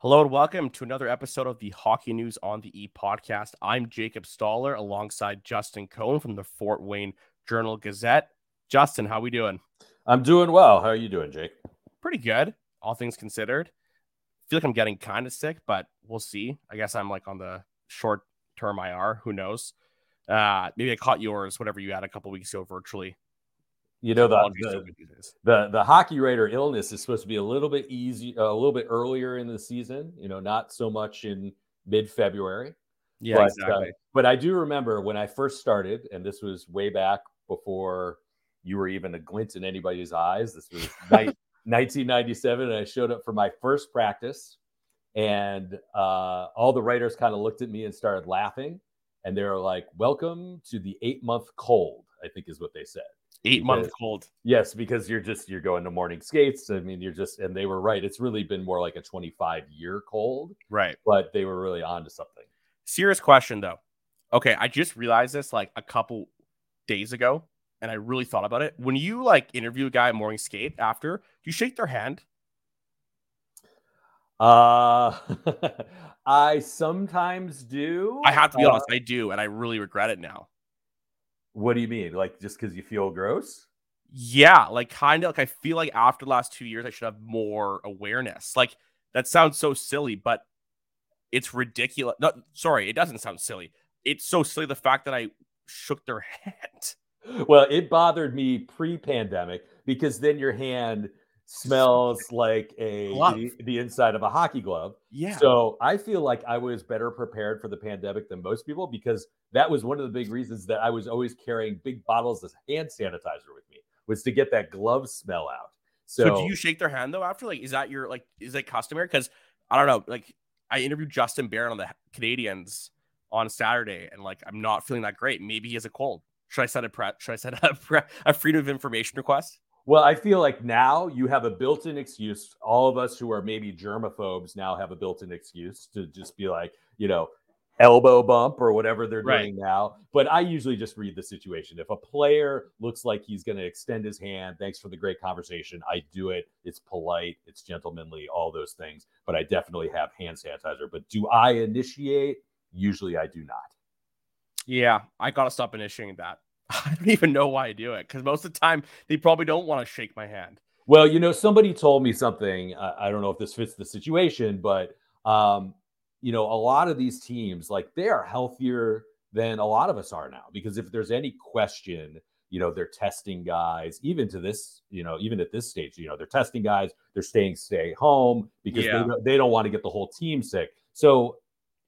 Hello and welcome to another episode of the Hockey News on the E podcast. I'm Jacob Stoller alongside Justin Cohn from the Fort Wayne Journal Gazette. Justin, how are we doing? I'm doing well. How are you doing, Jake? Pretty good, all things considered. feel like I'm getting kind of sick, but we'll see. I guess I'm like on the short term IR. Who knows? Uh, maybe I caught yours, whatever you had a couple weeks ago virtually. You know the the, the, the hockey writer illness is supposed to be a little bit easy, uh, a little bit earlier in the season. You know, not so much in mid February. Yeah, but, exactly. Uh, but I do remember when I first started, and this was way back before you were even a glint in anybody's eyes. This was 1997, and I showed up for my first practice, and uh, all the writers kind of looked at me and started laughing, and they were like, "Welcome to the eight month cold," I think is what they said. Eight month cold. Yes, because you're just you're going to morning skates. I mean, you're just and they were right. It's really been more like a 25 year cold, right? But they were really on to something. Serious question though. Okay, I just realized this like a couple days ago and I really thought about it. When you like interview a guy at morning skate after, do you shake their hand? Uh I sometimes do. I have to be uh, honest, I do, and I really regret it now. What do you mean? Like just because you feel gross? Yeah, like kind of like I feel like after the last two years, I should have more awareness. Like that sounds so silly, but it's ridiculous. No, sorry, it doesn't sound silly. It's so silly the fact that I shook their hand. Well, it bothered me pre-pandemic because then your hand smells like a the, the, inside of a hockey glove. Yeah. So I feel like I was better prepared for the pandemic than most people because that was one of the big reasons that I was always carrying big bottles of hand sanitizer with me was to get that glove smell out. So, so do you shake their hand though after? Like, is that your like is that customary? Because I don't know. Like, I interviewed Justin Barron on the Canadiens on Saturday, and like I'm not feeling that great. Maybe he has a cold. Should I send a pre- should I send a, pre- a freedom of information request? Well, I feel like now you have a built-in excuse. All of us who are maybe germaphobes now have a built-in excuse to just be like, you know, elbow bump or whatever they're right. doing now. But I usually just read the situation. If a player looks like he's going to extend his hand, thanks for the great conversation. I do it. It's polite, it's gentlemanly, all those things. But I definitely have hand sanitizer. But do I initiate? Usually I do not. Yeah, I gotta stop initiating that. I don't even know why I do it because most of the time they probably don't want to shake my hand. Well, you know, somebody told me something. Uh, I don't know if this fits the situation, but um, you know, a lot of these teams, like they are healthier than a lot of us are now. Because if there's any question, you know, they're testing guys, even to this, you know, even at this stage, you know, they're testing guys, they're staying stay home because Yeah. they, they don't want to get the whole team sick. So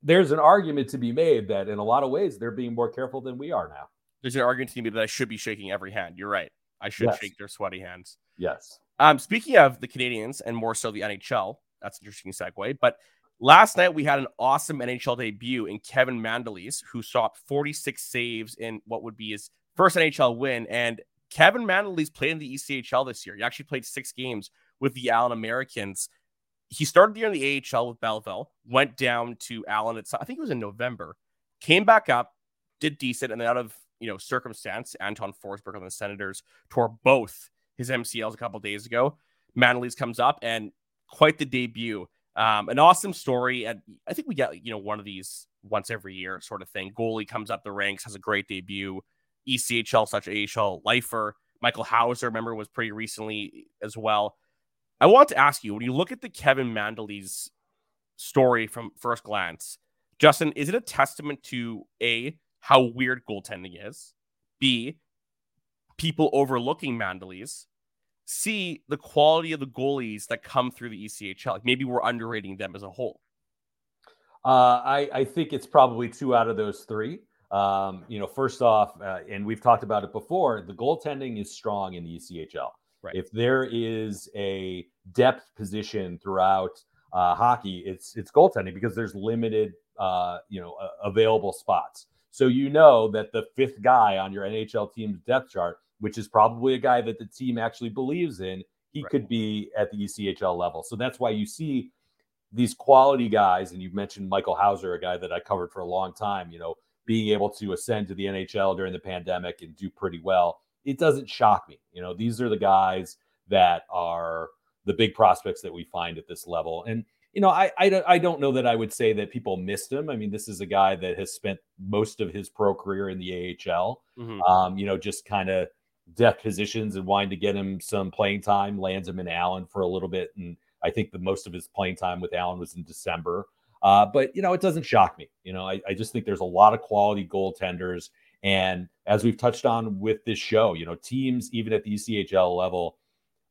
there's an argument to be made that in a lot of ways they're being more careful than we are now. There's an argument to me that I should be shaking every hand. You're right. I should Yes. shake their sweaty hands. Yes. Um, speaking of the Canadiens and more so the NHL, that's an interesting segue. But last night we had an awesome NHL debut in Kevin Mandolese, who stopped 46 saves in what would be his first NHL win. And Kevin Mandolese played in the ECHL this year. He actually played six games with the Allen Americans. He started the year in the AHL with Belleville, went down to Allen. It's, I think it was in November, came back up, did decent, and then out of you know circumstance, Anton Forsberg on the Senators tore both his MCLs a couple days ago. Mandolese comes up and quite the debut. Um, an awesome story, and I think we get you know one of these once every year sort of thing. Goalie comes up the ranks, has a great debut. ECHL such AHL lifer. Michael Houser, remember, was pretty recently as well. I want to ask you when you look at the Kevin Mandolese story from first glance, Justin, is it a testament to a how weird goaltending is, b people overlooking Mandolese, c the quality of the goalies that come through the ECHL? Like maybe we're underrating them as a whole. Uh, I, I think it's probably two out of those three. Um, you know, first off, uh, and we've talked about it before, the goaltending is strong in the ECHL. Right. If there is a depth position throughout uh, hockey, it's it's goaltending because there's limited uh, you know uh, available spots. So you know that the fifth guy on your NHL team's depth chart, which is probably a guy that the team actually believes in, he right. could be at the ECHL level. So that's why you see these quality guys, and you mentioned Michael Houser, a guy that I covered for a long time. You know, being able to ascend to the NHL during the pandemic and do pretty well. It doesn't shock me. You know, these are the guys that are the big prospects that we find at this level. And you know, I, I, I don't know that I would say that people missed him. I mean, this is a guy that has spent most of his pro career in the AHL. Mm-hmm. Um, you know, just kind of depth positions and wanting to get him some playing time. Lands him in Allen for a little bit, and I think the most of his playing time with Allen was in December. Uh, but you know, it doesn't shock me. You know, I, I just think there's a lot of quality goaltenders, and as we've touched on with this show, you know, teams even at the ECHL level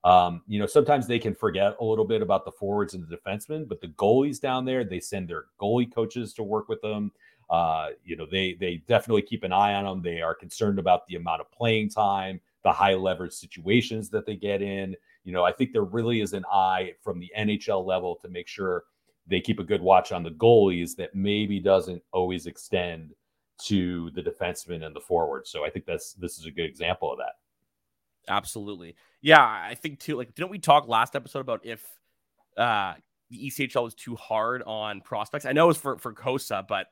um, you know, sometimes they can forget a little bit about the forwards and the defensemen, but the goalies down there, they send their goalie coaches to work with them. Uh, you know, they they definitely keep an eye on them. They are concerned about the amount of playing time, the high leverage situations that they get in. You know, I think there really is an eye from the NHL level to make sure they keep a good watch on the goalies that maybe doesn't always extend to the defensemen and the forwards. So I think that's this is a good example of that. Absolutely. Yeah, I think too. Like, didn't we talk last episode about if uh the ECHL was too hard on prospects? I know it was for for Kosa, but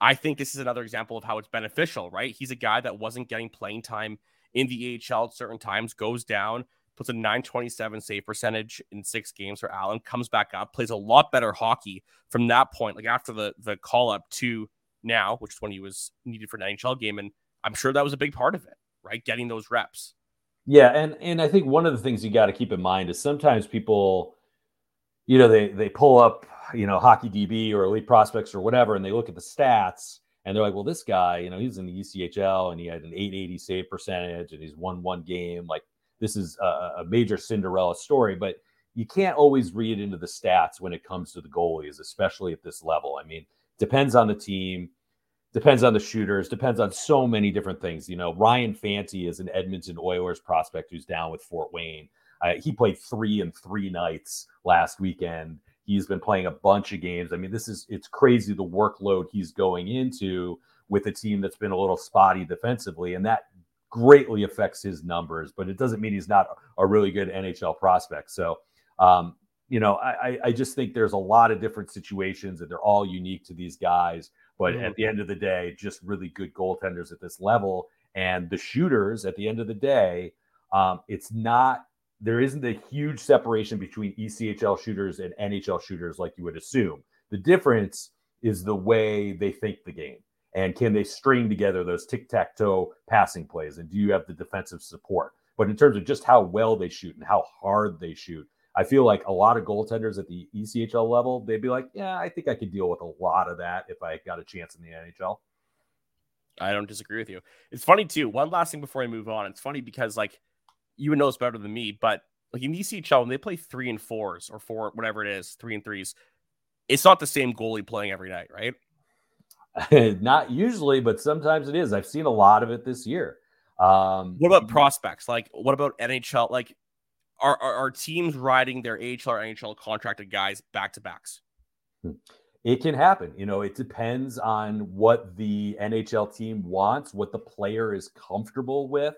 I think this is another example of how it's beneficial, right? He's a guy that wasn't getting playing time in the AHL at certain times, goes down, puts a 927 save percentage in six games for Allen, comes back up, plays a lot better hockey from that point, like after the the call up to now, which is when he was needed for an NHL game. And I'm sure that was a big part of it, right? Getting those reps. Yeah, and and I think one of the things you got to keep in mind is sometimes people, you know, they they pull up, you know, hockey DB or elite prospects or whatever, and they look at the stats and they're like, well, this guy, you know, he's in the ECHL and he had an 880 save percentage and he's won one game. Like this is a, a major Cinderella story, but you can't always read into the stats when it comes to the goalies, especially at this level. I mean, depends on the team depends on the shooters, depends on so many different things. You know, Ryan Fanti is an Edmonton Oilers prospect who's down with Fort Wayne. Uh, he played three and three nights last weekend. He's been playing a bunch of games. I mean, this is it's crazy the workload he's going into with a team that's been a little spotty defensively, and that greatly affects his numbers. But it doesn't mean he's not a really good NHL prospect. So, um, you know, I, I just think there's a lot of different situations, and they're all unique to these guys. But mm-hmm. at the end of the day, just really good goaltenders at this level. And the shooters, at the end of the day, um, it's not there isn't a huge separation between ECHL shooters and NHL shooters like you would assume. The difference is the way they think the game. And can they string together those tic tac toe passing plays? And do you have the defensive support? But in terms of just how well they shoot and how hard they shoot, I feel like a lot of goaltenders at the ECHL level, they'd be like, yeah, I think I could deal with a lot of that if I got a chance in the NHL. I don't disagree with you. It's funny too. One last thing before I move on. It's funny because like you would know this better than me, but like in ECHL, when they play three and fours or four, whatever it is, three and threes, it's not the same goalie playing every night, right? not usually, but sometimes it is. I've seen a lot of it this year. Um, what about prospects? Like, what about NHL? Like, are, are, are teams riding their AHL or NHL contracted guys back to backs? Hmm. It can happen. You know, it depends on what the NHL team wants, what the player is comfortable with.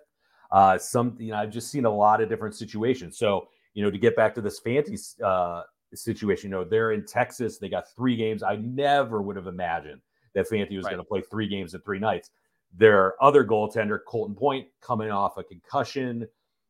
Uh, some, you know, I've just seen a lot of different situations. So, you know, to get back to this Fanti uh, situation, you know, they're in Texas. They got three games. I never would have imagined that Fanti was right. going to play three games in three nights. Their other goaltender, Colton Point, coming off a concussion.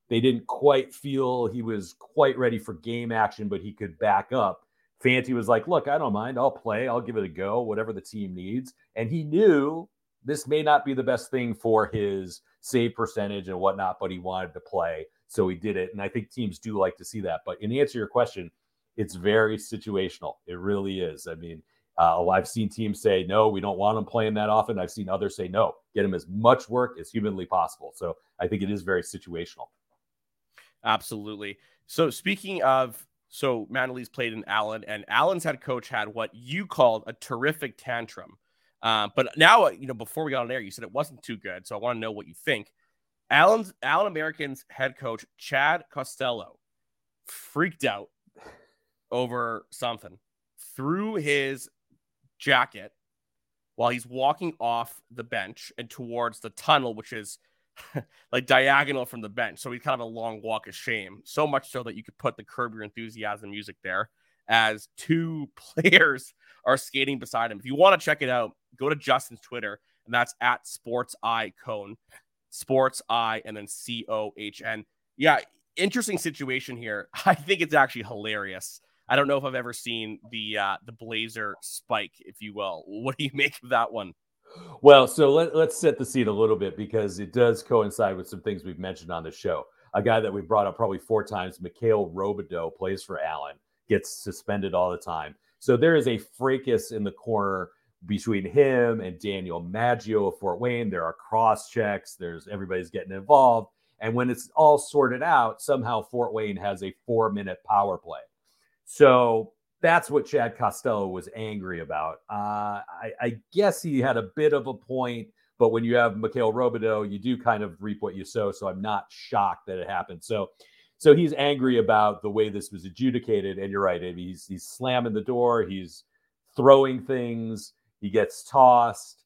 They didn't quite feel he was quite ready for game action, but he could back up. Fanti was like, Look, I don't mind. I'll play. I'll give it a go, whatever the team needs. And he knew this may not be the best thing for his save percentage and whatnot, but he wanted to play. So he did it. And I think teams do like to see that. But in answer to your question, it's very situational. It really is. I mean, uh, I've seen teams say, no, we don't want him playing that often. I've seen others say, no, get him as much work as humanly possible. So I think it is very situational. Absolutely. So speaking of, so Mandolese played in Allen, and Allen's head coach had what you called a terrific tantrum. Uh, but now, you know, before we got on air, you said it wasn't too good. So I want to know what you think. Allen's Allen Americans head coach Chad Costello freaked out over something threw his jacket while he's walking off the bench and towards the tunnel, which is like diagonal from the bench. So he's kind of a long walk of shame. So much so that you could put the Curb Your Enthusiasm music there as two players are skating beside him. If you want to check it out, go to Justin's Twitter, and that's at Sports Eye Cone, Sports Eye, and then C O H N. Yeah, interesting situation here. I think it's actually hilarious. I don't know if I've ever seen the uh, the Blazer spike, if you will. What do you make of that one? Well, so let, let's set the scene a little bit because it does coincide with some things we've mentioned on the show. A guy that we've brought up probably four times, Mikhail Robidoux, plays for Allen, gets suspended all the time. So there is a fracas in the corner between him and Daniel Maggio of Fort Wayne. There are cross checks. There's everybody's getting involved. And when it's all sorted out, somehow Fort Wayne has a four minute power play. So that's what Chad Costello was angry about. Uh, I, I, guess he had a bit of a point, but when you have Mikhail Robidoux, you do kind of reap what you sow. So I'm not shocked that it happened. So, so he's angry about the way this was adjudicated. And you're right, he's he's slamming the door, he's throwing things, he gets tossed.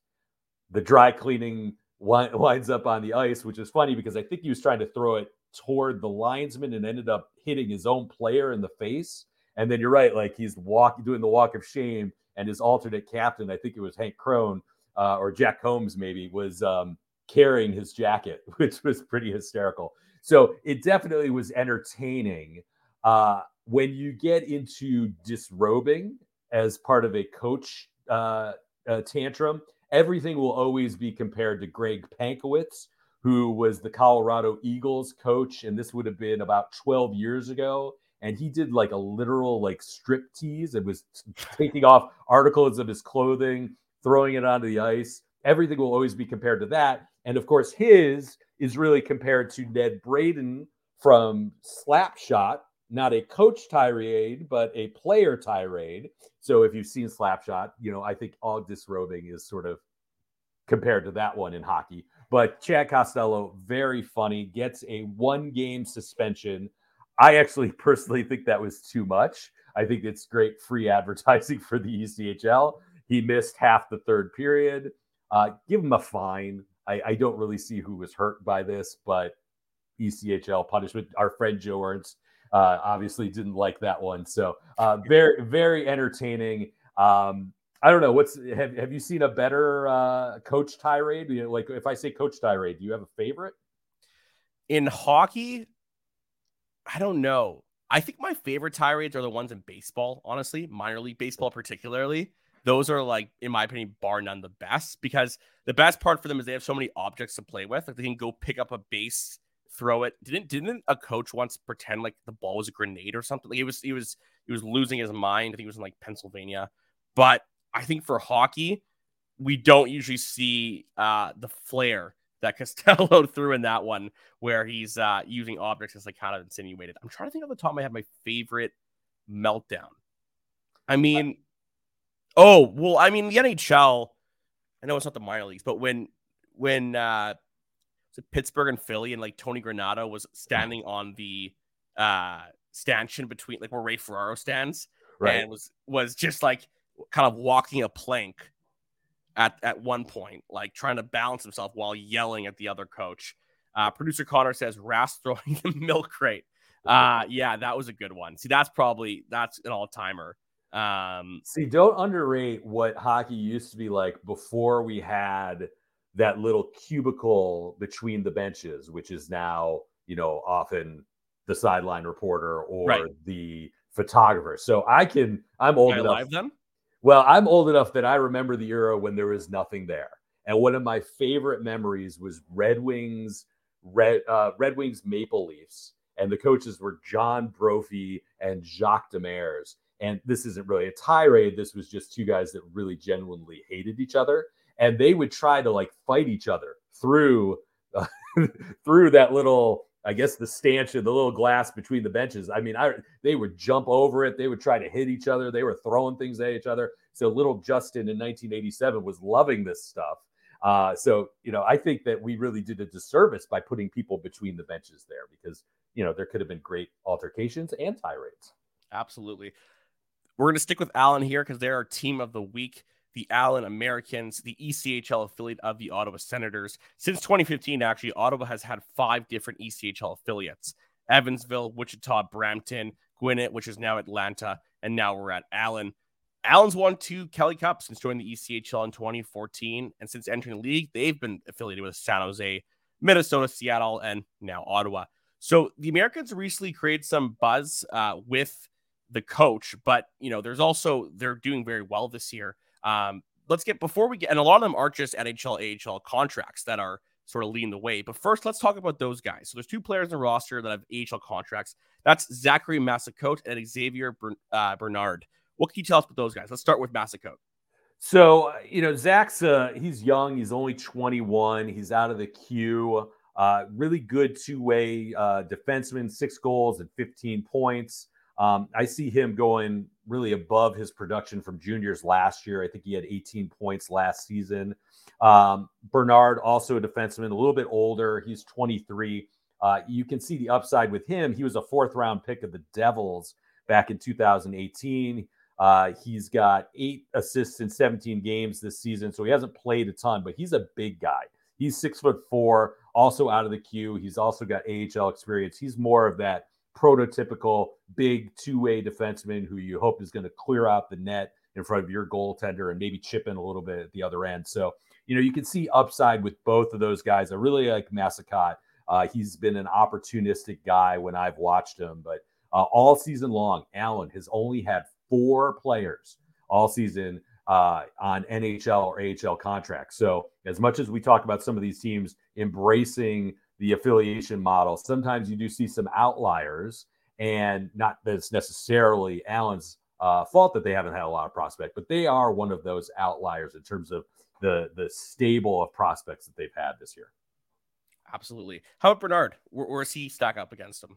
The dry cleaning winds up on the ice, which is funny because I think he was trying to throw it toward the linesman and ended up hitting his own player in the face. And then you're right, like he's walking, doing the walk of shame, and his alternate captain, I think it was Hank Crone uh, or Jack Combs, maybe, was um, carrying his jacket, which was pretty hysterical. So it definitely was entertaining. Uh, when you get into disrobing as part of a coach uh, tantrum, everything will always be compared to Greg Pankewicz, who was the Colorado Eagles coach, and this would have been about 12 years ago. And he did like a literal like strip tease and was taking off articles of his clothing, throwing it onto the ice. Everything will always be compared to that. And of course, his is really compared to Ned Braden from Slapshot, not a coach tirade, but a player tirade. So if you've seen Slapshot, you know, I think all disrobing is sort of compared to that one in hockey. But Chad Costello, very funny, gets a one game suspension. I actually personally think that was too much. I think it's great free advertising for the ECHL. He missed half the third period. Uh, give him a fine. I, I, don't really see who was hurt by this, but ECHL punishment. Our friend Joe Ernst uh, obviously didn't like that one. So uh, very, very entertaining. Um, I don't know. What's have have you seen a better uh, coach tirade? You know, like if I say coach tirade, do you have a favorite? In hockey, I don't know. I think my favorite tirades are the ones in baseball, honestly, minor league baseball particularly. Those are like, in my opinion, bar none the best because the best part for them is they have so many objects to play with. Like they can go pick up a base, throw it. Didn't didn't a coach once pretend like the ball was a grenade or something? Like he was he was he was losing his mind. I think he was in like Pennsylvania. But I think for hockey, we don't usually see uh, the flair that Costello threw in that one, where he's uh, using objects as like kind of insinuated. I'm trying to think of the top of my head my favorite meltdown. I mean, oh well, I mean the NHL. I know it's not the minor leagues, but when when uh, Pittsburgh and Philly and like Tony Granato was standing on the uh stanchion between like where Ray Ferraro stands, right. and was was just like kind of walking a plank at at one point, like trying to balance himself while yelling at the other coach. Uh, producer Connor says Rask throwing the milk crate. Uh, yeah, that was a good one. See, that's probably that's an all timer. Um, See, don't underrate what hockey used to be like before we had that little cubicle between the benches, which is now you know often the sideline reporter or right. the photographer. So I can I'm old enough. Live them? Well, I'm old enough that I remember the era when there was nothing there. And one of my favorite memories was Red Wings, Red uh, Red Wings Maple Leafs, and the coaches were John Brophy and Jacques Demers. And this isn't really a tirade. This was just two guys that really genuinely hated each other, and they would try to like fight each other through uh, through that little I guess the stanchion, the little glass between the benches. I mean, I they would jump over it. They would try to hit each other. They were throwing things at each other. So little Justin in 1987 was loving this stuff. Uh, so you know, I think that we really did a disservice by putting people between the benches there because you know there could have been great altercations and tirades. Absolutely. We're going to stick with Allen here because they're our team of the week. The Allen Americans, the ECHL affiliate of the Ottawa Senators. Since 2015, actually, Ottawa has had five different ECHL affiliates Evansville, Wichita, Brampton, Gwinnett, which is now Atlanta, and now we're at Allen. Allen's won two Kelly Cups since joining the ECHL in 2014. And since entering the league, they've been affiliated with San Jose, Minnesota, Seattle, and now Ottawa. So the Americans recently created some buzz uh, with the coach, but you know, there's also they're doing very well this year. Um, let's get before we get, and a lot of them aren't just NHL, AHL contracts that are sort of leading the way. But first, let's talk about those guys. So there's two players in the roster that have AHL contracts. That's Zachary Massicotte and Xavier uh, Bernard. What can you tell us about those guys? Let's start with Massicotte. So, you know, Zach's uh, he's young. He's only 21. He's out of the queue. Uh, really good two-way uh, defenseman, six goals and 15 points. Um, I see him going really above his production from juniors last year. I think he had 18 points last season. Um, Bernard, also a defenseman, a little bit older. He's 23. Uh, you can see the upside with him. He was a fourth round pick of the Devils back in 2018. Uh, he's got eight assists in 17 games this season, so he hasn't played a ton, but he's a big guy. He's six foot four, also out of the queue. He's also got AHL experience. He's more of that prototypical big two way defenseman who you hope is going to clear out the net in front of your goaltender and maybe chip in a little bit at the other end. So, you know, you can see upside with both of those guys. I really like Massicotte. Uh, he's been an opportunistic guy when I've watched him, but uh, all season long, Allen has only had four players all season uh, on NHL or AHL contracts. So, as much as we talk about some of these teams embracing the affiliation model, sometimes you do see some outliers, and not that it's necessarily Allen's uh, fault that they haven't had a lot of prospect, but they are one of those outliers in terms of the the stable of prospects that they've had this year. Absolutely. How about Bernard? Where, where does he stack up against him?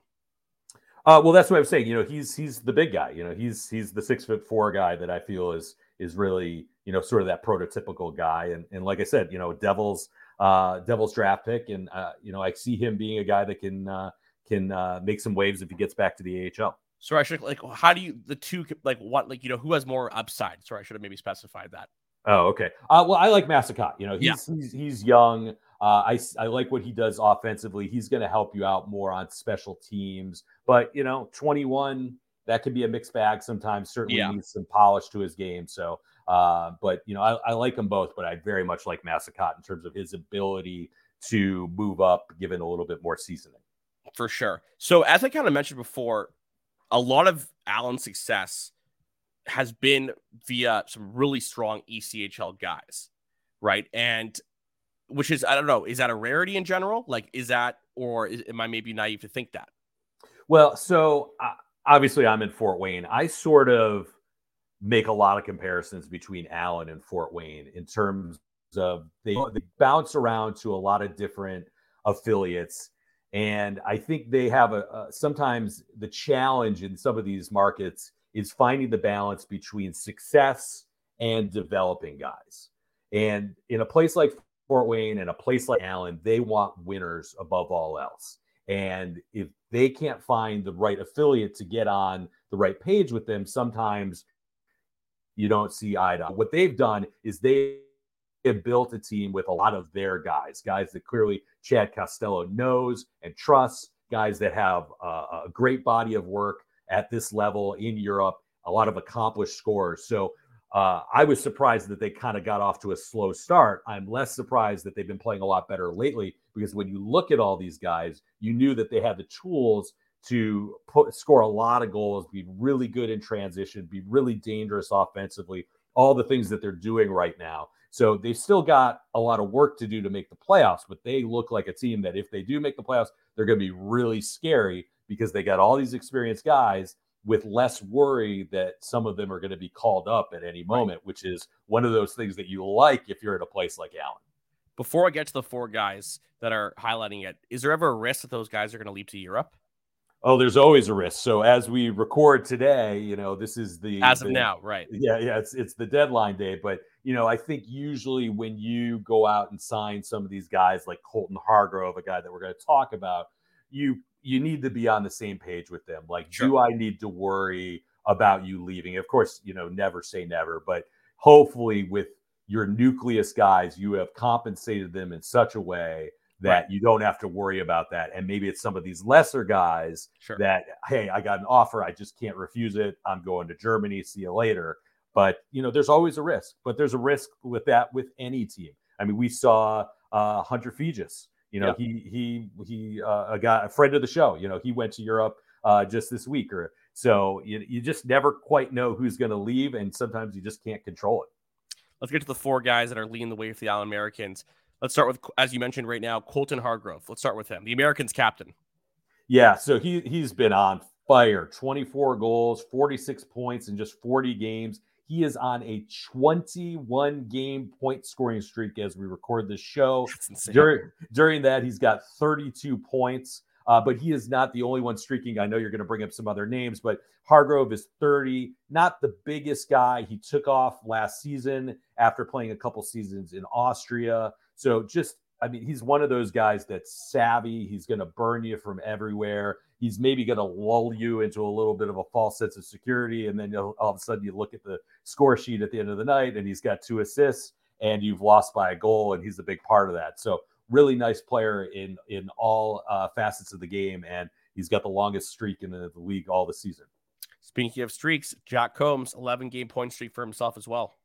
Uh, well, that's what I'm saying. You know, he's he's the big guy. You know, he's he's the six foot four guy that I feel is is really you know sort of that prototypical guy. And and like I said, you know, Devils uh, Devils draft pick, and uh, you know I see him being a guy that can uh, can uh, make some waves if he gets back to the AHL. Sorry, I should like how do you the two like what like you know who has more upside? Sorry, I should have maybe specified that. Oh, okay. Uh, well, I like Massicotte. You know, he's yeah. he's, he's young. Uh, I, I like what he does offensively. He's going to help you out more on special teams. But, you know, 21, that can be a mixed bag sometimes. Certainly yeah. needs some polish to his game. So, uh, but, you know, I, I like them both, but I very much like Massicotte in terms of his ability to move up, given a little bit more seasoning. For sure. So, as I kind of mentioned before, a lot of Allen's success has been via some really strong ECHL guys, right? And which is I don't know, is that a rarity in general? Like, is that or is, am I maybe naive to think that? Well, so uh, obviously I'm in Fort Wayne. I sort of make a lot of comparisons between Allen and Fort Wayne in terms of they, oh. they bounce around to a lot of different affiliates. And I think they have a, a sometimes the challenge in some of these markets is finding the balance between success and developing guys. And in a place like Fort Wayne and a place like Allen, they want winners above all else. And if they can't find the right affiliate to get on the right page with them, sometimes you don't see eye. What they've done is they have built a team with a lot of their guys, guys that clearly Chad Costello knows and trusts, guys that have a, a great body of work at this level in Europe, a lot of accomplished scorers. So uh, I was surprised that they kind of got off to a slow start. I'm less surprised that they've been playing a lot better lately because when you look at all these guys, you knew that they had the tools to put, score a lot of goals, be really good in transition, be really dangerous offensively, all the things that they're doing right now. So they've still got a lot of work to do to make the playoffs, but they look like a team that if they do make the playoffs, they're going to be really scary because they got all these experienced guys with less worry that some of them are going to be called up at any moment, right. which is one of those things that you like if you're at a place like Allen. Before I get to the four guys that are highlighting it, is there ever a risk that those guys are going to leap to Europe? Oh, there's always a risk. So as we record today, you know, this is the as of the, now, right? Yeah, yeah, it's it's the deadline day. But you know, I think usually when you go out and sign some of these guys like Colton Hargrove, a guy that we're going to talk about, you you need to be on the same page with them. Like, sure. do I need to worry about you leaving. Of course, you know, never say never, but hopefully with your nucleus guys, you have compensated them in such a way that right. you don't have to worry about that. And maybe it's some of these lesser guys sure. that, hey, I got an offer, I just can't refuse it. I'm going to Germany. See you later. But you know, there's always a risk. But there's a risk with that with any team. I mean, we saw uh, Hunter Fejes. You know, yeah. he he he uh, a guy, a friend of the show. You know, he went to Europe uh, just this week, or so you, you just never quite know who's going to leave, and sometimes you just can't control it. Let's get to the four guys that are leading the way for the All Americans. Let's start with, as you mentioned right now, Colton Hargrove. Let's start with him, the Americans captain. Yeah, so he he's been on fire. 24 goals, 46 points in just 40 games. He is on a 21 game point scoring streak as we record this show. During, during that, he's got 32 points. Uh, but he is not the only one streaking. I know you're going to bring up some other names, but Hargrove is 30, not the biggest guy. He took off last season after playing a couple seasons in Austria. So just, I mean, he's one of those guys that's savvy. He's going to burn you from everywhere. He's maybe going to lull you into a little bit of a false sense of security. And then all of a sudden you look at the score sheet at the end of the night and he's got two assists and you've lost by a goal and he's a big part of that. So really nice player in in all uh, facets of the game, and he's got the longest streak in the, the league all the season. Speaking of streaks, Jack Combs, 11 game point streak for himself as well.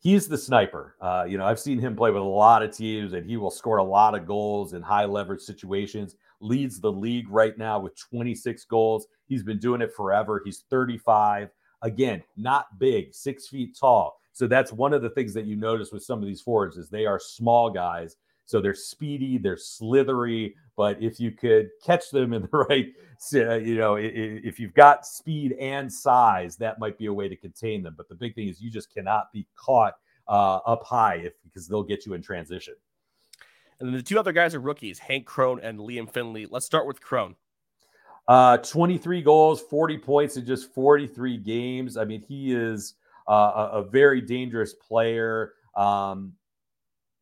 He's the sniper. Uh, you know, I've seen him play with a lot of teams, and he will score a lot of goals in high leverage situations. Leads the league right now with 26 goals. He's been doing it forever. He's 35. Again, not big, six feet tall. So that's one of the things that you notice with some of these forwards is they are small guys so they're speedy, they're slithery, but if you could catch them in the right, uh, you know, if you've got speed and size, that might be a way to contain them. But the big thing is you just cannot be caught uh, up high if because they'll get you in transition. And then the two other guys are rookies, Hank Crone and Liam Finlay. Let's start with Crone. Uh, 23 goals, 40 points in just 43 games. I mean, he is uh, a, a, very dangerous player. Um,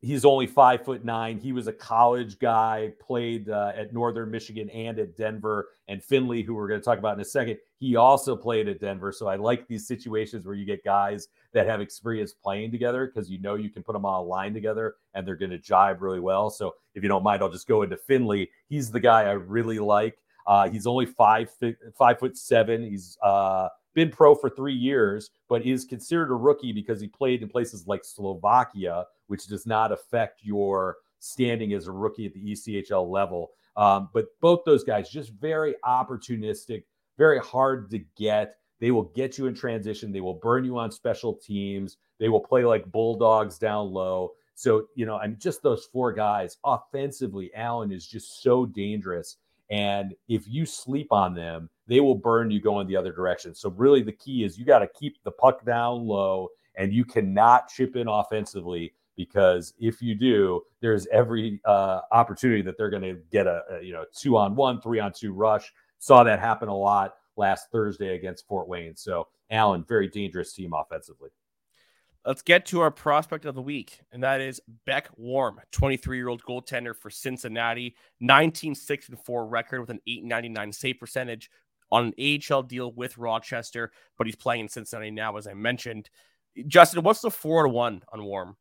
he's only five foot nine. He was a college guy, played uh, at Northern Michigan and at Denver. And Finlay, who we're going to talk about in a second, he also played at Denver. So I like these situations where you get guys that have experience playing together because you know you can put them on a line together and they're going to jive really well. So if you don't mind, I'll just go into Finlay. He's the guy I really like. Uh, he's only five five foot seven. He's uh, been pro for three years, but is considered a rookie because he played in places like Slovakia, which does not affect your standing as a rookie at the ECHL level. Um, but both those guys just very opportunistic, very hard to get. They will get you in transition. They will burn you on special teams. They will play like bulldogs down low. So, you know, I'm just those four guys offensively. Allen is just so dangerous. And if you sleep on them, they will burn you going the other direction. So, really, the key is you got to keep the puck down low and you cannot chip in offensively because if you do, there's every uh, opportunity that they're going to get a, a, you know two on one, three on two rush. Saw that happen a lot last Thursday against Fort Wayne. So Allen, very dangerous team offensively. Let's get to our prospect of the week, and that is Beck Warm, 23 year old goaltender for Cincinnati, 19 6 and 4 record with an 899 save percentage on an AHL deal with Rochester, but he's playing in Cincinnati now, as I mentioned. Justin, what's the four to one on Warm?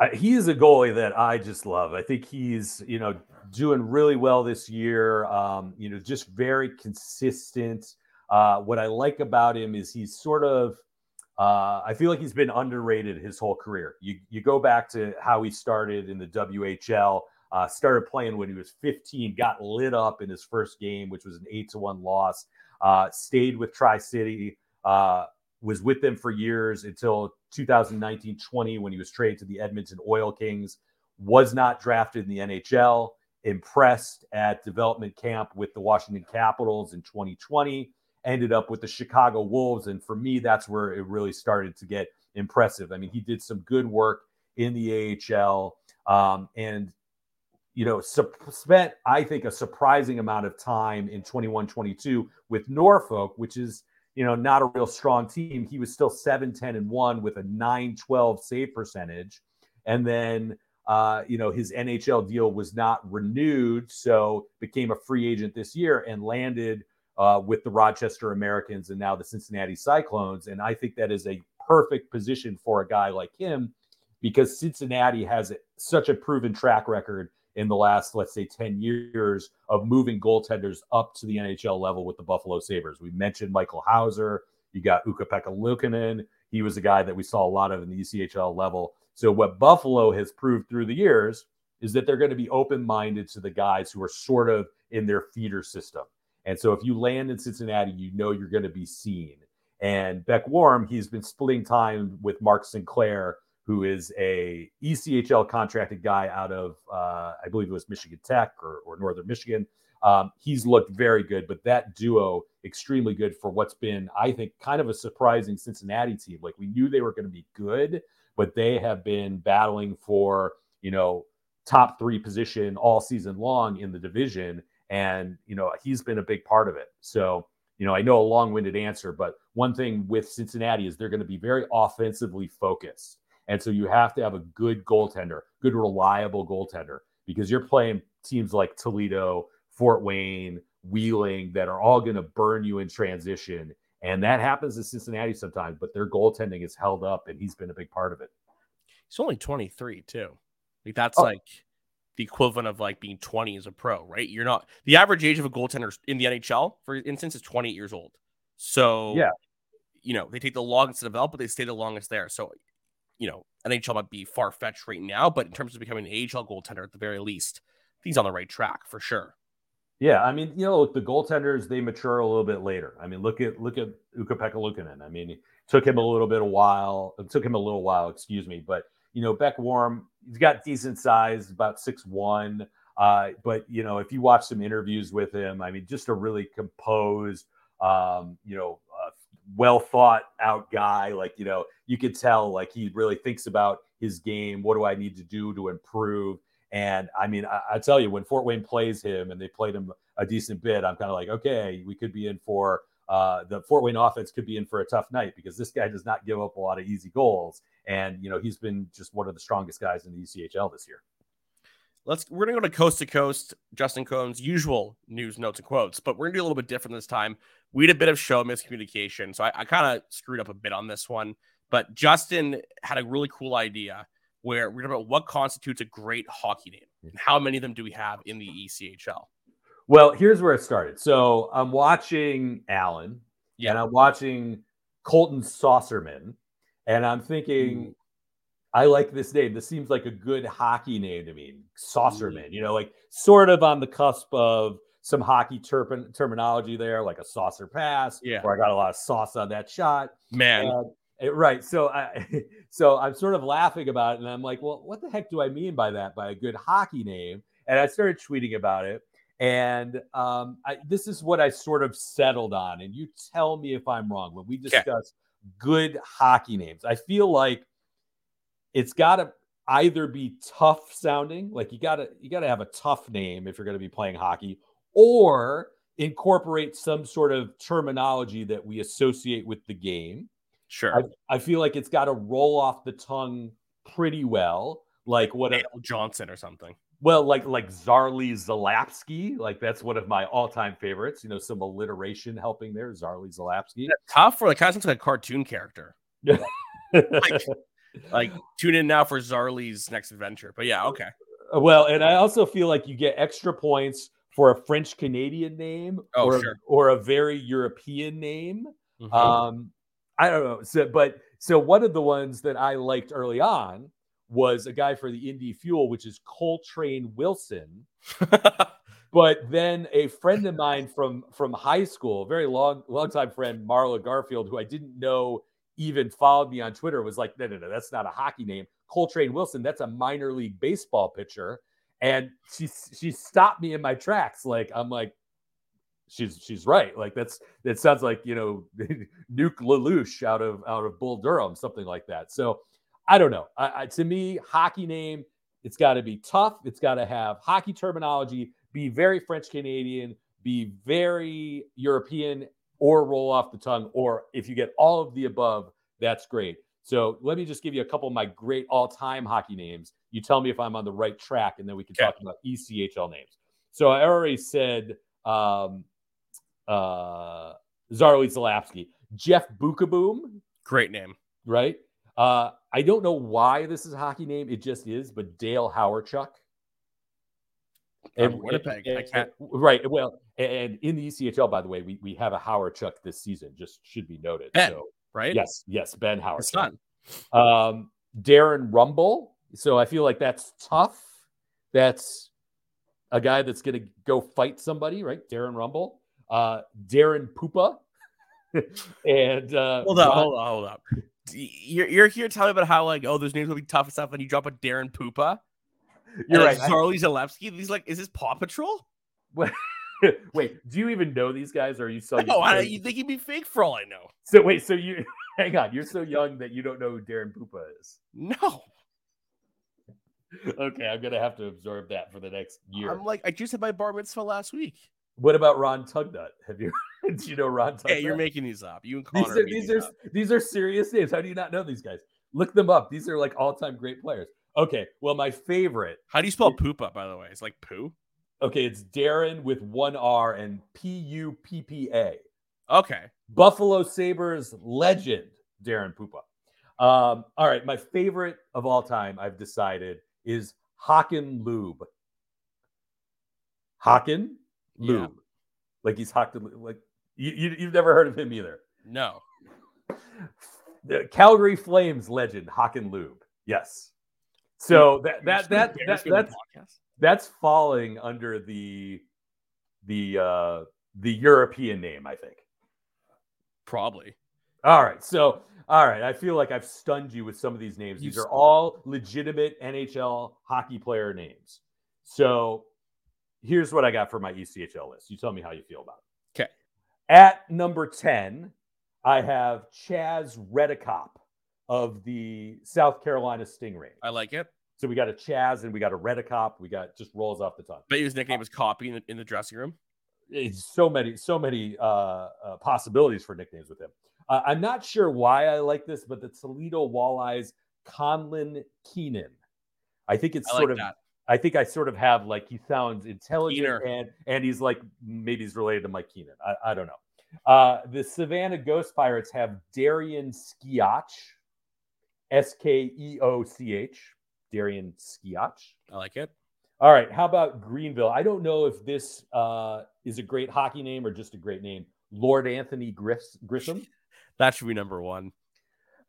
Uh, he is a goalie that I just love. I think he's, you know, doing really well this year. Um, you know, just very consistent. Uh, what I like about him is he's sort of uh, I feel like he's been underrated his whole career. You you go back to how he started in the WHL. Uh, started playing when he was 15. Got lit up in his first game, which was an eight to one loss. Uh, stayed with Tri City. Was with them for years until 2019-20 when he was traded to the Edmonton Oil Kings. Was not drafted in the NHL. Impressed at development camp with the Washington Capitals in 2020 ended up with the Chicago Wolves. And for me, that's where it really started to get impressive. I mean, he did some good work in the AHL um, and, you know, spent, I think, a surprising amount of time in 21 22 with Norfolk, which is, you know, not a real strong team. He was still 7 10 and 1 with a 9 12 save percentage. And then, uh, you know, his NHL deal was not renewed. So became a free agent this year and landed uh, with the Rochester Americans and now the Cincinnati Cyclones. And I think that is a perfect position for a guy like him because Cincinnati has such a proven track record in the last, let's say, 10 years of moving goaltenders up to the NHL level with the Buffalo Sabres. We mentioned Michael Houser. You got Ukko-Pekka Luukkonen. He was a guy that we saw a lot of in the ECHL level. So what Buffalo has proved through the years is that they're going to be open-minded to the guys who are sort of in their feeder system. And so if you land in Cincinnati, you know you're going to be seen. And Beck Warm, he's been splitting time with Mark Sinclair, who is a ECHL contracted guy out of, uh, I believe it was Michigan Tech or, or Northern Michigan. Um, he's looked very good, but that duo extremely good for what's been, I think, kind of a surprising Cincinnati team. Like we knew they were going to be good, but they have been battling for you know top three position all season long in the division, and you know he's been a big part of it. So you know I know a long-winded answer, but one thing with Cincinnati is they're going to be very offensively focused, and so you have to have a good goaltender, good reliable goaltender, because you're playing teams like Toledo Fort Wayne, Wheeling that are all going to burn you in transition. And that happens in Cincinnati sometimes, but their goaltending is held up, and he's been a big part of it. He's only 23, too. Like that's oh. like the equivalent of like being 20 as a pro, right? You're not the average age of a goaltender in the NHL, for instance, is 28 years old. So yeah, you know, they take the longest to develop, but they stay the longest there. So, you know, an NHL might be far fetched right now, but in terms of becoming an AHL goaltender at the very least, he's on the right track for sure. Yeah, I mean, you know, look, the goaltenders they mature a little bit later. I mean, look at look at Ukko-Pekka Luukkonen. I mean, it took him a little bit a while. It took him a little while, excuse me, but you know, Beck Warm, he's got decent size, about six one. Uh, but you know, if you watch some interviews with him, I mean, just a really composed, um, you know, uh, well thought out guy. Like you know, you could tell like he really thinks about his game. What do I need to do to improve? And I mean, I, I, tell you, when Fort Wayne plays him and they played him a decent bit, I'm kind of like, okay, we could be in for uh, the Fort Wayne offense could be in for a tough night because this guy does not give up a lot of easy goals. And, you know, he's been just one of the strongest guys in the ECHL this year. Let's we're gonna go to coast to coast, Justin Cohn's usual news notes and quotes, but we're gonna do a little bit different this time. We had a bit of show miscommunication, so I, I kind of screwed up a bit on this one. But Justin had a really cool idea where we're talking about what constitutes a great hockey name and how many of them do we have in the ECHL. Well, here's where it started. So I'm watching Allen, yeah. and I'm watching Colton Saucerman, and I'm thinking. I like this name. This seems like a good hockey name to me. Saucerman, mm. you know, like sort of on the cusp of some hockey terp- terminology there, like a saucer pass. Yeah. Where I got a lot of sauce on that shot. Man. And, right. So I so I'm sort of laughing about it. And I'm like, well, what the heck do I mean by that? By a good hockey name? And I started tweeting about it. And um, I, this is what I sort of settled on. And you tell me if I'm wrong when we discuss okay. good hockey names. I feel like it's got to either be tough sounding, like you got to you got to have a tough name if you're going to be playing hockey, or incorporate some sort of terminology that we associate with the game. Sure. I, I feel like it's got to roll off the tongue pretty well, like what a, Johnson or something. Well, like like Zarley Zalapski, like that's one of my all-time favorites. You know, some alliteration helping there. Zarley Zalapski. tough for like kind of sounds like a cartoon character. like, like tune in now for Zarley's next adventure. But yeah, okay. Uh, well, and I also feel like you get extra points for a French Canadian name oh, or, sure. or a very European name. Mm-hmm. Um, I don't know. So, but so one of the ones that I liked early on was a guy for the Indy Fuel, which is Coltrane Wilson. but then a friend of mine from from high school, very long long time friend, Marla Garfield, who I didn't know even followed me on Twitter, was like, no, no, no, that's not a hockey name. Coltrane Wilson, that's a minor league baseball pitcher. And she she stopped me in my tracks. Like I'm like, she's she's right. Like that's that sounds like you know Nuke LaLoosh out of out of Bull Durham, something like that. So I don't know. I, I, to me, hockey name, it's got to be tough. It's got to have hockey terminology, be very French Canadian, be very European, or roll off the tongue. Or if you get all of the above, that's great. So let me just give you a couple of my great all time hockey names. You tell me if I'm on the right track, and then we can talk about ECHL names. So I already said um, uh, Zarley Zalapski, Jeff Beukeboom, Great name. right? Uh, I don't know why this is a hockey name. It just is, but Dale Hawerchuk. From Winnipeg. I can't- right. Well, and in the ECHL, by the way, we, we have a Hawerchuk this season, just should be noted. Ben. So, Right? yes, yes, Ben Hawerchuk. son. Um, Darren Rumble. So I feel like that's tough. That's a guy that's going to go fight somebody, right? Darren Rumble. Uh, Daren Puppa. and uh, Hold up, Ron- hold up, hold up. You're, you're here telling me about how like oh those names will be tough and stuff, and you drop a Daren Puppa. You're right. Zarley Zalapski. He's like is this Paw Patrol? wait, do you even know these guys? Or are you so? No, I, you think he'd be fake for all I know? So wait, so you hang on. You're so young that you don't know who Daren Puppa is. No, Okay, I'm gonna have to absorb that for the next year. I'm like I just had my bar mitzvah last week. What about Ron Tugnutt? Have you? do you know Ron Tugnutt? Hey, you're making these up. You and Connor. these are making these are up. these are serious names. How do you not know these guys? Look them up. These are like all-time great players. Okay, well, my favorite. How do you spell poopa? By the way, it's like poo. Okay, it's Darren with one R and P U P P A. Okay, Buffalo Sabres legend, Daren Puppa. Um, all right, my favorite of all time, I've decided, is Hakan Loob. Hakan Loob. Yeah. Like he's Haken, like you, you, you've never heard of him either. no. The Calgary Flames legend, Hakan Loob. Yes. So that that that, that on that's? That's falling under the the uh the European name, I think. probably. All right. So, all right. I feel like I've stunned you with some of these names. You These are all legitimate NHL hockey player names. So, here's what I got for my ECHL list. You tell me how you feel about it. Okay. At number 10, I have Chaz Reddekopp of the South Carolina Stingray. I like it. So, we got a Chaz and we got a Reddekopp. We got just rolls off the tongue. But his nickname is Copy in the, in the dressing room. it's so many so many uh, uh, possibilities for nicknames with him. Uh, I'm not sure why I like this, but the Toledo Walleyes Conlin Keenan. I think it's I sort like of. that. I think I sort of have like he sounds intelligent Keener. and and he's like maybe he's related to Mike Keenan. I, I don't know. Uh, the Savannah Ghost Pirates have Darian Skeoch, S K E O C H, Darian Skeoch. I like it. All right. How about Greenville? I don't know if this uh, is a great hockey name or just a great name. Lord Anthony Gris- Grissom. That should be number one.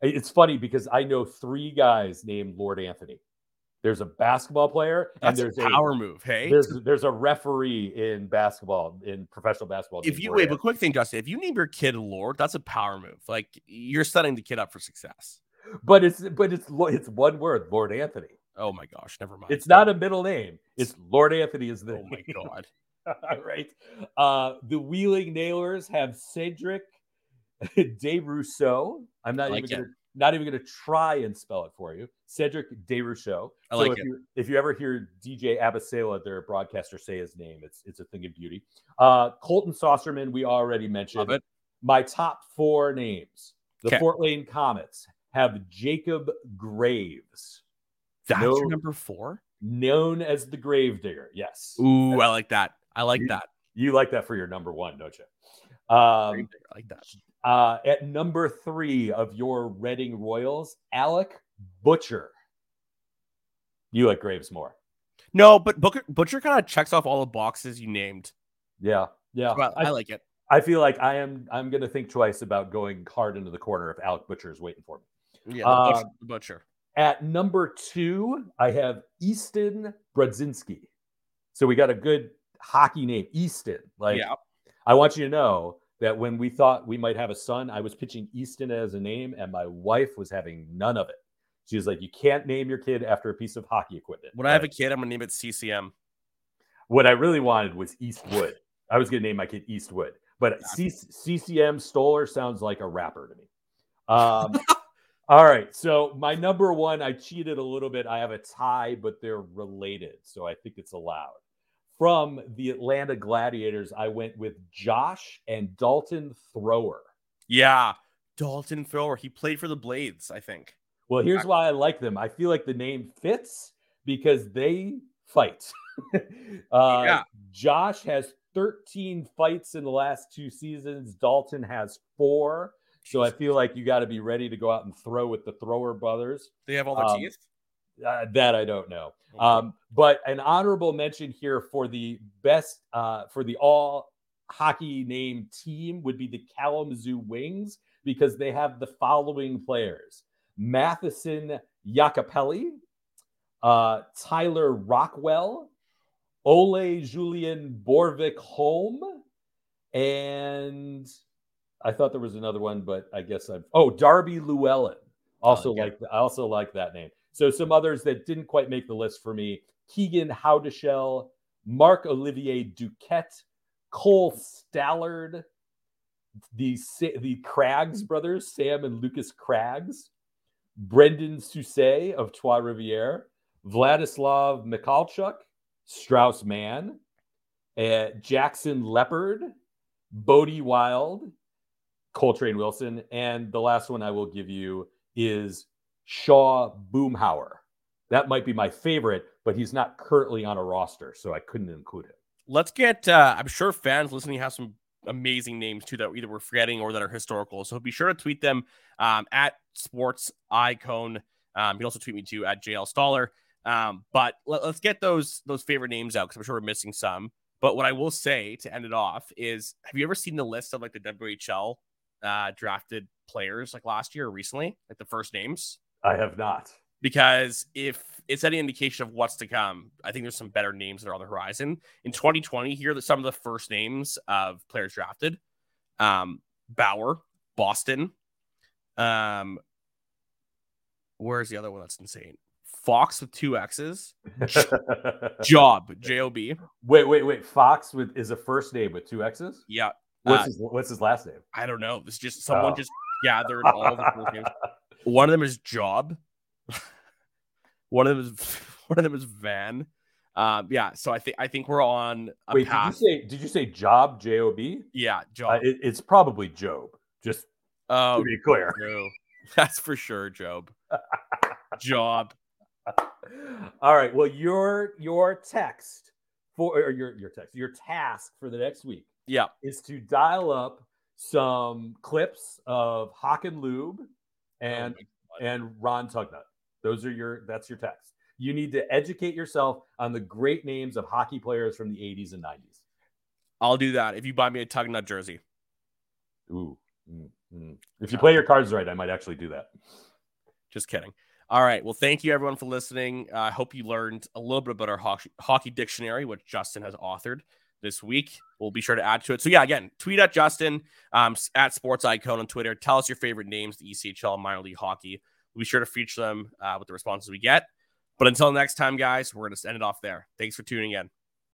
It's funny because I know three guys named Lord Anthony. There's a basketball player and That's there's a power move. Hey, there's there's a referee in basketball in professional basketball. if you Lord wait, but quick thing, Justin, if you name your kid Lord, that's a power move. Like you're setting the kid up for success. But it's but it's it's one word, Lord Anthony. Oh my gosh, never mind. It's not a middle name. It's Lord Anthony is the oh my god. All right. Uh, the Wheeling Nailers have Cedric Desruisseaux. I'm not like even it. gonna not even gonna try and spell it for you. Cedric Desruisseaux. I so like if it. you if you ever hear DJ Abasela, their broadcaster, say his name, it's it's a thing of beauty. Uh, Colton Saucerman, we already mentioned. Love it. My top four names. The Okay. Fort Wayne Komets have Jacob Graves, That's No. your number four. known as the Gravedigger. Yes. Ooh, I like that. I like You- that. You like that for your number one, don't you? Um, I like that. uh, at number three of your Reading Royals, Alec Butcher. You like Graves more. No, but Booker Butcher kind of checks off all the boxes you named. Yeah. Yeah. Well, I, I, like it. I feel like I am I'm gonna think twice about going hard into the corner if Alec Butcher is waiting for me. Yeah, the Uh, butcher, the butcher. At number two, I have Easton Brodzinski. So we got a good hockey name, Easton. Like yeah, I want you to know that when we thought we might have a son, I was pitching Easton as a name, and my wife was having none of it. She was like, "You can't name your kid after a piece of hockey equipment." when I have a kid, I'm gonna name it CCM. what I really wanted was Eastwood. I was going to name my kid Eastwood, but C- CCM Stoller sounds like a rapper to me. Um, all right, so my number one, I cheated a little bit. I have a tie, but they're related, so I think it's allowed. From the Atlanta Gladiators, I went with Josh and Dalton Thrower. Yeah, Dalton Thrower. He played for the Blades, I think. Well, here's why I like them. I feel like the name fits because they fight. uh, Yeah. Josh has 13 fights in the last two seasons. Dalton has four. So I feel like you got to be ready to go out and throw with the thrower brothers. They have all their Um, teeth. Uh, that I don't know. Okay. Um, but an honorable mention here for the best uh, for the all hockey name team would be the Kalamazoo Wings because they have the following players: Matheson Iacopelli, uh, Tyler Rockwell, Ole Julian Bjørgvik Holm, and I thought there was another one, but I guess I've oh Darby Llewellyn. Also okay. like I also like that name. So some others that didn't quite make the list for me: Keegan Howdeshell, Mark Olivier Duquette, Cole Stallard, the the Craggs brothers, Sam and Lucas Craggs, Brendan Susse of Trois Rivières, Vladislav Mikhalchuk, Strauss Mann, uh, Jackson Leppard, Bodie Wild, Coltrane Wilson, and the last one I will give you is Shaw Boomhower. That might be my favorite, but he's not currently on a roster, so I couldn't include him. Let's get. Uh, I'm sure fans listening have some amazing names too that either we're forgetting or that are historical. So be sure to tweet them um, at Sports Icon. Um, you can also tweet me too at JL Stoller. Um, but let, us get those those favorite names out because I'm sure we're missing some. But what I will say to end it off is, have you ever seen the list of like the WHL uh, drafted players like last year or recently, like the first names? I have not. because if it's any indication of what's to come, I think there's some better names that are on the horizon. In 2020, here are some of the first names of players drafted: um, Bauer, Boston. Um, where's the other one that's insane? Fox with two X's. Job, J O B. wait, wait, wait. Fox with is a first name with two X's. Yeah, What's Uh, his What's his last name? I don't know. It's just someone Oh. just gathered all the first names. One of them is Job. one of them is one of them is Van. Um, yeah, so I think I think we're on a Wait, did you say did you say Job J O B? yeah, Uh, Job. it- it's probably Job. Just oh to be clear. no, that's for sure, Job. Job. All right. Well, your your text for or your your text your task for the next week Yeah, is to dial up some clips of Hakan Loob and Oh and Ron Tugnutt. Those are your that's your text. You need to educate yourself on the great names of hockey players from the 80s and 90s. I'll do that if you buy me a Tugnutt jersey. Ooh. mm, mm. If you play your cards right, I might actually do that. Just kidding. All right. Well, thank you everyone for listening. Uh, I hope you learned a little bit about our hockey, hockey dictionary, which Justin has authored this week. We'll be sure to add to it. So yeah, again, tweet at Justin um, at SportsCohn on Twitter. Tell us your favorite names, the ECHL, minor league hockey. We'll be sure to feature them uh, with the responses we get. But until next time, guys, we're going to end it off there. Thanks for tuning in.